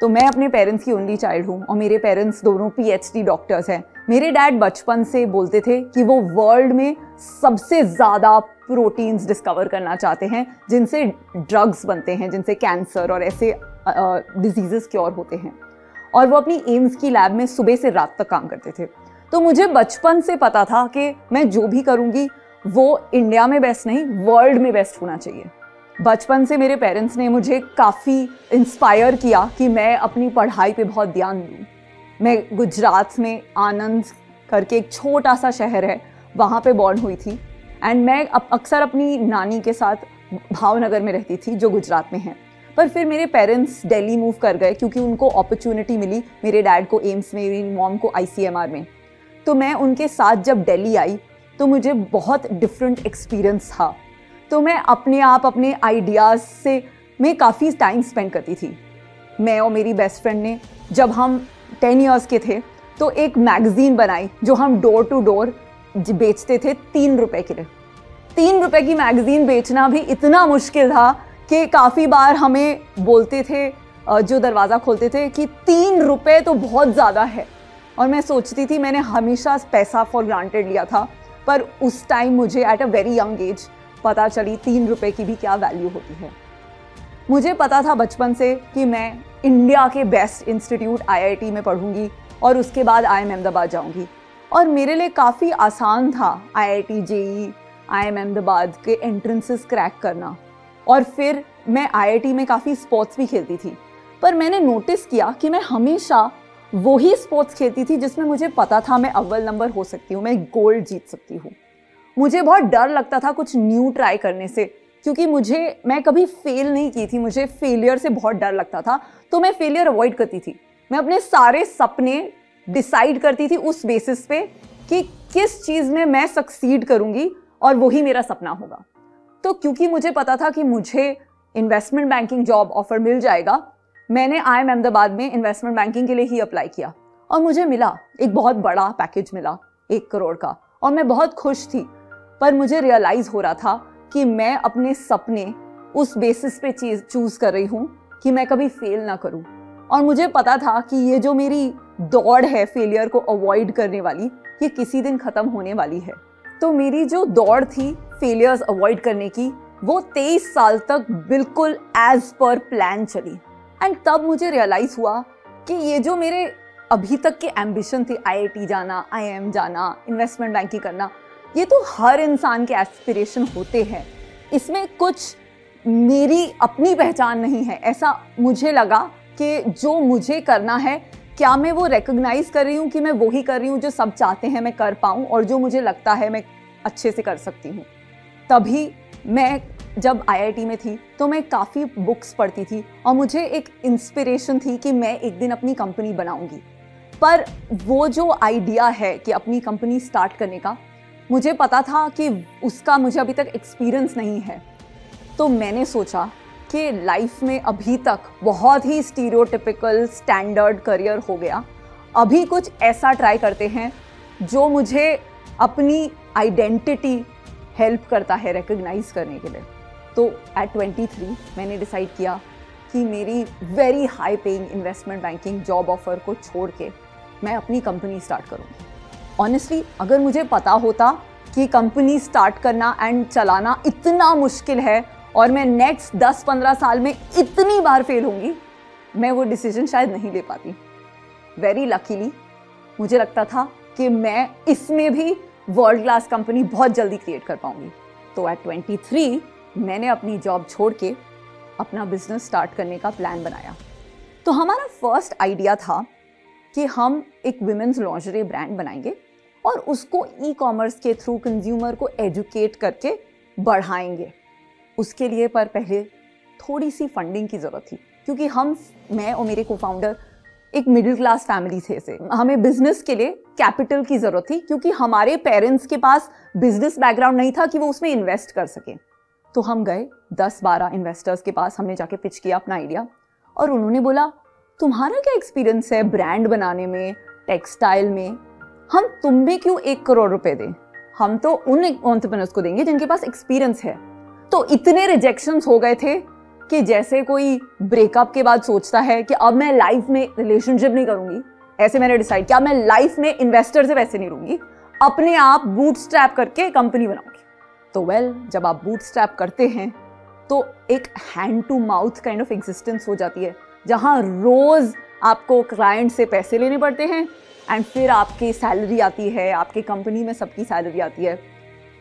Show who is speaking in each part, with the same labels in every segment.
Speaker 1: तो मैं अपने पेरेंट्स की ओनली चाइल्ड हूँ और मेरे पेरेंट्स दोनों पीएचडी डॉक्टर्स हैं। मेरे डैड बचपन से बोलते थे कि वो वर्ल्ड में सबसे ज़्यादा प्रोटीन्स डिस्कवर करना चाहते हैं, जिनसे ड्रग्स बनते हैं, जिनसे कैंसर और ऐसे डिज़ीज़ क्योर होते हैं। और वो अपनी एम्स की लैब में सुबह से रात तक काम करते थे। तो मुझे बचपन से पता था कि मैं जो भी करूँगी, वो इंडिया में बेस्ट नहीं वर्ल्ड में बेस्ट होना चाहिए। बचपन से मेरे पेरेंट्स ने मुझे काफ़ी इंस्पायर किया कि मैं अपनी पढ़ाई पे बहुत ध्यान दूँ। मैं गुजरात में आनंद करके एक छोटा सा शहर है, वहाँ पे बॉर्न हुई थी। एंड मैं अक्सर अपनी नानी के साथ भावनगर में रहती थी, जो गुजरात में है। पर फिर मेरे पेरेंट्स दिल्ली मूव कर गए, क्योंकि उनको अपॉर्चुनिटी मिली मेरे डैड को एम्स में, मेरी मॉम को आईसीएमआर में। तो मैं उनके साथ जब दिल्ली आई तो मुझे बहुत डिफरेंट एक्सपीरियंस था। तो मैं अपने आप, अपने आइडियाज़ से मैं काफ़ी टाइम स्पेंड करती थी। मैं और मेरी बेस्ट फ्रेंड ने जब हम टेन ईयर्स के थे तो एक मैगज़ीन बनाई जो हम डोर टू डोर बेचते थे तीन रुपए के लिए। तीन रुपए की मैगज़ीन बेचना भी इतना मुश्किल था कि काफ़ी बार हमें बोलते थे जो दरवाज़ा खोलते थे कि तीन रुपए तो बहुत ज़्यादा है। और मैं सोचती थी मैंने हमेशा पैसा फॉर ग्रांटेड लिया था, पर उस टाइम मुझे at a very young age पता चली तीन रुपए की भी क्या वैल्यू होती है। मुझे पता था बचपन से कि मैं इंडिया के बेस्ट इंस्टीट्यूट आईआईटी में पढ़ूँगी और उसके बाद आई एम अहमदाबाद जाऊँगी। और मेरे लिए काफ़ी आसान था I I IIT JEE I M Ahmedabad के एंट्रेंसेस क्रैक करना। और फिर मैं आईआईटी में काफ़ी स्पोर्ट्स भी खेलती थी। पर मैंने नोटिस किया कि मैं हमेशा वही स्पोर्ट्स खेलती थी जिसमें मुझे पता था मैं अव्वल नंबर हो सकती हूँ, मैं गोल्ड जीत सकती हूँ। मुझे बहुत डर लगता था कुछ न्यू ट्राई करने से, क्योंकि मुझे, मैं कभी फेल नहीं की थी, मुझे फेलियर से बहुत डर लगता था तो मैं फेलियर अवॉइड करती थी। मैं अपने सारे सपने डिसाइड करती थी उस बेसिस पे कि किस चीज़ में मैं सक्सीड करूँगी और वही मेरा सपना होगा। तो क्योंकि मुझे पता था कि मुझे इन्वेस्टमेंट बैंकिंग जॉब ऑफ़र मिल जाएगा, मैंने आई एम अहमदाबाद में इन्वेस्टमेंट बैंकिंग के लिए ही अप्लाई किया और मुझे मिला, एक बहुत बड़ा पैकेज मिला, एक करोड़ का। और मैं बहुत खुश थी पर मुझे रियलाइज़ हो रहा था कि मैं अपने सपने उस बेसिस पे चीज़ चूज़ कर रही हूँ कि मैं कभी फेल ना करूँ। और मुझे पता था कि ये जो मेरी दौड़ है फेलियर को अवॉइड करने वाली, ये किसी दिन ख़त्म होने वाली है। तो मेरी जो दौड़ थी फेलियर्स अवॉइड करने की, वो तेईस साल तक बिल्कुल एज पर प्लान चली। एंड तब मुझे रियलाइज़ हुआ कि ये जो मेरे अभी तक के एम्बिशन थे आईआईटी जाना आईएम जाना इन्वेस्टमेंट बैंकिंग करना ये तो हर इंसान के एस्पिरेशन होते हैं। इसमें कुछ मेरी अपनी पहचान नहीं है। ऐसा मुझे लगा कि जो मुझे करना है, क्या मैं वो रिकग्नाइज कर रही हूँ कि मैं वही कर रही हूँ जो सब चाहते हैं मैं कर पाऊँ और जो मुझे लगता है मैं अच्छे से कर सकती हूँ। तभी मैं जब आईआईटी में थी तो मैं काफ़ी बुक्स पढ़ती थी और मुझे एक इंस्पिरेशन थी कि मैं एक दिन अपनी कंपनी बनाऊँगी। पर वो जो आइडिया है कि अपनी कंपनी स्टार्ट करने का मुझे पता था कि उसका मुझे अभी तक एक्सपीरियंस नहीं है। तो मैंने सोचा कि लाइफ में अभी तक बहुत ही स्टीरियोटिपिकल स्टैंडर्ड करियर हो गया। अभी कुछ ऐसा ट्राई करते हैं जो मुझे अपनी आइडेंटिटी हेल्प करता है रिकग्नाइज करने के लिए। तो एट 23 मैंने डिसाइड किया कि मेरी very high paying investment banking job offer को छोड़ के मैं अपनी कंपनी स्टार्ट करूँगी। ऑनेस्टली अगर मुझे पता होता कि कंपनी स्टार्ट करना एंड चलाना इतना मुश्किल है और मैं नेक्स्ट 10-15 साल में इतनी बार फेल होंगी, मैं वो डिसीज़न शायद नहीं ले पाती। वेरी लकीली मुझे लगता था कि मैं इसमें भी वर्ल्ड क्लास कंपनी बहुत जल्दी क्रिएट कर पाऊँगी। तो एट 23 मैंने अपनी जॉब छोड़ के अपना बिज़नेस स्टार्ट करने का प्लान बनाया। तो हमारा फ़र्स्ट आइडिया था कि हम एक वुमेंस लॉन्जरी ब्रांड बनाएँगे। और उसको ई कॉमर्स के थ्रू कंज्यूमर को एजुकेट करके बढ़ाएँगे। उसके लिए पर पहले थोड़ी सी फंडिंग की ज़रूरत थी, क्योंकि हम, मैं और मेरे को फाउंडर एक मिडिल क्लास फैमिली थे से हमें बिज़नेस के लिए कैपिटल की ज़रूरत थी, क्योंकि हमारे पेरेंट्स के पास बिज़नेस बैकग्राउंड नहीं था कि वो उसमें इन्वेस्ट कर सकें। तो हम गए दस बारह इन्वेस्टर्स के पास हमने जाके पिच किया अपना आइडिया और उन्होंने बोला, तुम्हारा क्या एक्सपीरियंस है ब्रांड बनाने में टेक्सटाइल में? हम तुम भी क्यों एक करोड़ रुपए दें? हम तो उन ऑन्टरप्रनर्स को देंगे जिनके पास एक्सपीरियंस है। तो इतने रिजेक्शन हो गए थे कि जैसे कोई ब्रेकअप के बाद सोचता है कि अब मैं लाइफ में रिलेशनशिप नहीं करूँगी ऐसे मैंने डिसाइड किया मैं लाइफ में इन्वेस्टर से पैसे नहीं लूँगी अपने आप बूट स्ट्रैप करके कंपनी बनाऊँगी। तो वेल well, जब आप बूट स्ट्रैप करते हैं तो एक hand to mouth kind of existence हो जाती है जहाँ रोज आपको क्लाइंट से पैसे लेने पड़ते हैं एंड फिर आपकी सैलरी आती है, आपके कंपनी में सबकी सैलरी आती है।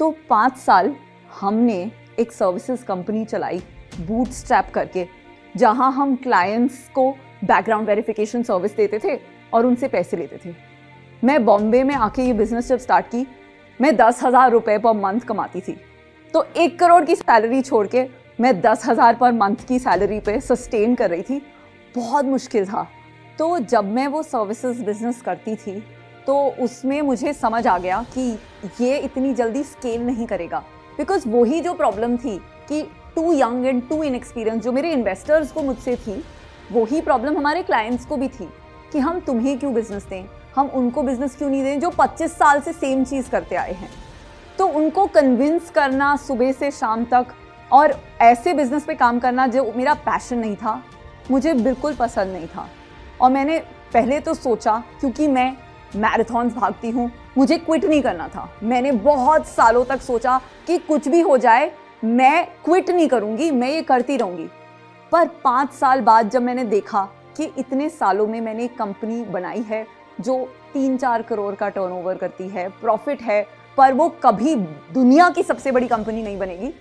Speaker 1: तो पाँच साल हमने एक सर्विसेज़ कंपनी चलाई बूट स्ट्रैप करके, जहाँ हम क्लाइंट्स को बैकग्राउंड वेरिफिकेशन सर्विस देते थे और उनसे पैसे लेते थे। मैं बॉम्बे में आके ये बिज़नेस जब स्टार्ट की, मैं दस हज़ार रुपये पर मंथ कमाती थी। तो एक करोड़ की सैलरी छोड़ के मैं दस हज़ार पर मंथ की सैलरी पे सस्टेन कर रही थी। बहुत मुश्किल था। तो जब मैं वो सर्विसेज़ बिज़नेस करती थी तो उसमें मुझे समझ आ गया कि ये इतनी जल्दी स्केल नहीं करेगा। बिकॉज़ वही जो प्रॉब्लम थी कि too young and too inexperience जो मेरे इन्वेस्टर्स को मुझसे थी, वही प्रॉब्लम हमारे क्लाइंट्स को भी थी कि हम तुम्हें क्यों बिज़नेस दें? हम उनको बिज़नेस क्यों नहीं दें जो 25 साल से सेम चीज़ करते आए हैं? तो उनको कन्विंस करना सुबह से शाम तक और ऐसे बिज़नेस पे काम करना जो मेरा पैशन नहीं था, मुझे बिल्कुल पसंद नहीं था। और मैंने पहले तो सोचा, क्योंकि मैं मैराथॉन्स भागती हूँ, मुझे क्विट नहीं करना था। मैंने बहुत सालों तक सोचा कि कुछ भी हो जाए, मैं क्विट नहीं करूँगी, मैं ये करती रहूँगी। पर पाँच साल बाद जब मैंने देखा कि इतने सालों में मैंने एक कंपनी बनाई है, जो तीन चार करोड़ का टर्नओवर करती है प्रॉफिट है, पर वो कभी दुनिया की सबसे बड़ी कंपनी नहीं बनेगी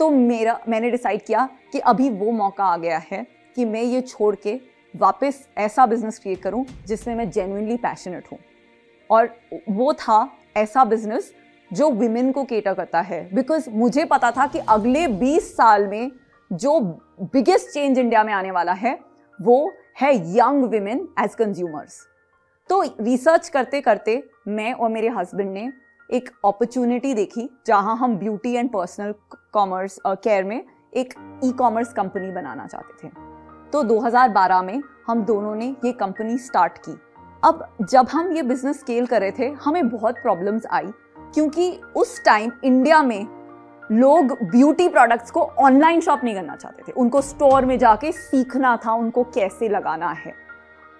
Speaker 1: तो मेरा, मैंने डिसाइड किया कि अभी वो मौका आ गया है कि मैं ये छोड़ के वापस ऐसा बिज़नेस क्रिएट करूँ जिसमें मैं जेन्यनली पैशनेट हूँ। और वो था ऐसा बिज़नेस जो विमेन को केटर करता है। बिकॉज़ मुझे पता था कि अगले 20 साल में जो बिगेस्ट चेंज इंडिया में आने वाला है, वो है यंग विमेन एज कंज्यूमर्स तो रिसर्च करते करते मैं और मेरे हस्बैंड ने एक अपॉर्चुनिटी देखी जहाँ हम beauty and personal commerce care में एक ई कॉमर्स कंपनी बनाना चाहते थे। तो 2012 में हम दोनों ने ये कंपनी स्टार्ट की। अब जब हम ये बिज़नेस स्केल कर रहे थे, हमें बहुत प्रॉब्लम्स आई, क्योंकि उस टाइम इंडिया में लोग ब्यूटी प्रोडक्ट्स को ऑनलाइन शॉप नहीं करना चाहते थे। उनको स्टोर में जाके सीखना था, उनको कैसे लगाना है।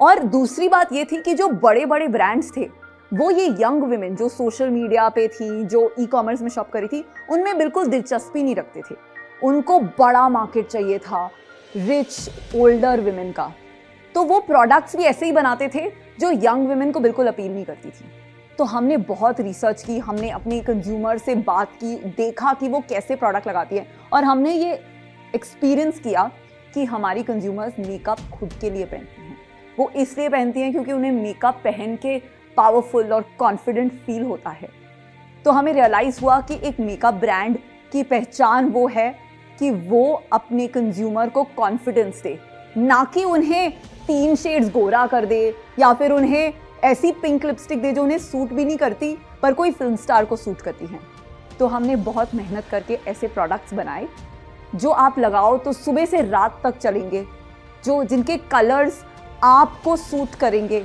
Speaker 1: और दूसरी बात ये थी कि जो बड़े बड़े ब्रांड्स थे, वो ये यंग वुमेन जो सोशल मीडिया पे थी, जो ई कॉमर्स में शॉप करी थी, उनमें बिल्कुल दिलचस्पी नहीं रखते थे। उनको बड़ा मार्केट चाहिए था रिच ओल्डर वुमेन का। तो वो प्रोडक्ट्स भी ऐसे ही बनाते थे, जो यंग वुमेन को बिल्कुल अपील नहीं करती थी। तो हमने बहुत रिसर्च की, हमने अपने कंज्यूमर से बात की, देखा कि वो कैसे प्रोडक्ट लगाती है। और हमने ये एक्सपीरियंस किया कि हमारी कंज्यूमर्स मेकअप खुद के लिए पहनती हैं। वो इसलिए पहनती हैं क्योंकि उन्हें मेकअप पहन के पावरफुल और कॉन्फिडेंट फील होता है। तो हमें रियलाइज़ हुआ कि एक मेकअप ब्रांड की पहचान वो है कि वो अपने कंज्यूमर को कॉन्फिडेंस दे। ना कि उन्हें तीन शेड्स गोरा कर दे, या फिर उन्हें ऐसी पिंक लिपस्टिक दे जो उन्हें सूट भी नहीं करती, पर कोई फ़िल्म स्टार को सूट करती हैं। तो हमने बहुत मेहनत करके ऐसे प्रोडक्ट्स बनाए, जो आप लगाओ तो सुबह से रात तक चलेंगे, जो जिनके कलर्स आपको सूट करेंगे।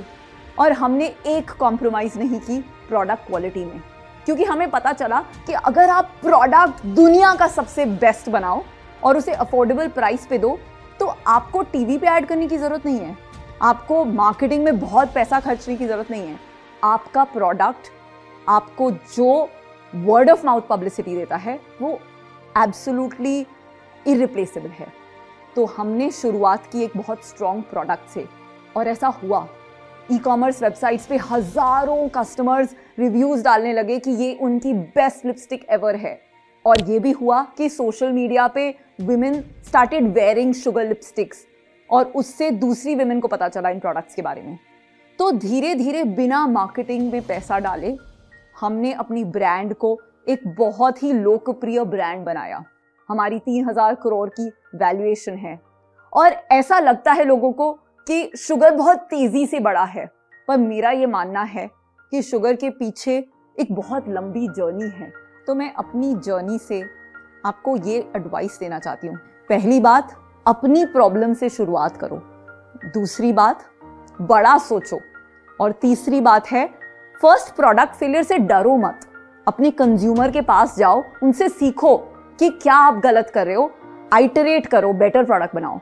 Speaker 1: और हमने एक कॉम्प्रोमाइज़ नहीं की प्रोडक्ट क्वालिटी में। क्योंकि हमें पता चला कि अगर आप प्रोडक्ट दुनिया का सबसे बेस्ट बनाओ और उसे अफोर्डेबल प्राइस पे दो तो आपको टीवी पे ऐड करने की ज़रूरत नहीं है। आपको मार्केटिंग में बहुत पैसा खर्चने की ज़रूरत नहीं है। आपका प्रोडक्ट आपको जो वर्ड ऑफ़ माउथ पब्लिसिटी देता है, वो एब्सोल्युटली इरिप्लेसेबल है। तो हमने शुरुआत की एक बहुत स्ट्रॉन्ग प्रोडक्ट से और ऐसा हुआ। ई कॉमर्स वेबसाइट्स पे हज़ारों कस्टमर्स रिव्यूज़ डालने लगे कि ये उनकी बेस्ट लिपस्टिक एवर है। और ये भी हुआ कि सोशल मीडिया पे women started wearing sugar lipsticks और उससे दूसरी वेमेन को पता चला इन प्रोडक्ट्स के बारे में। तो धीरे धीरे बिना मार्केटिंग में पैसा डाले, हमने अपनी ब्रांड को एक बहुत ही लोकप्रिय ब्रांड बनाया। हमारी तीन हज़ार करोड़ की वैल्यूएशन है। और ऐसा लगता है लोगों को कि शुगर बहुत तेज़ी से बढ़ा है, पर मेरा ये मानना है कि शुगर के पीछे एक बहुत लंबी जर्नी है। तो मैं अपनी जर्नी से आपको ये एडवाइस देना चाहती हूँ। पहली बात, अपनी प्रॉब्लम से शुरुआत करो। दूसरी बात, बड़ा सोचो। और तीसरी बात है फ़र्स्ट प्रोडक्ट फेलियर से डरो मत। अपने कंज्यूमर के पास जाओ, उनसे सीखो कि क्या आप गलत कर रहे हो। आइटरेट करो बेटर प्रोडक्ट बनाओ।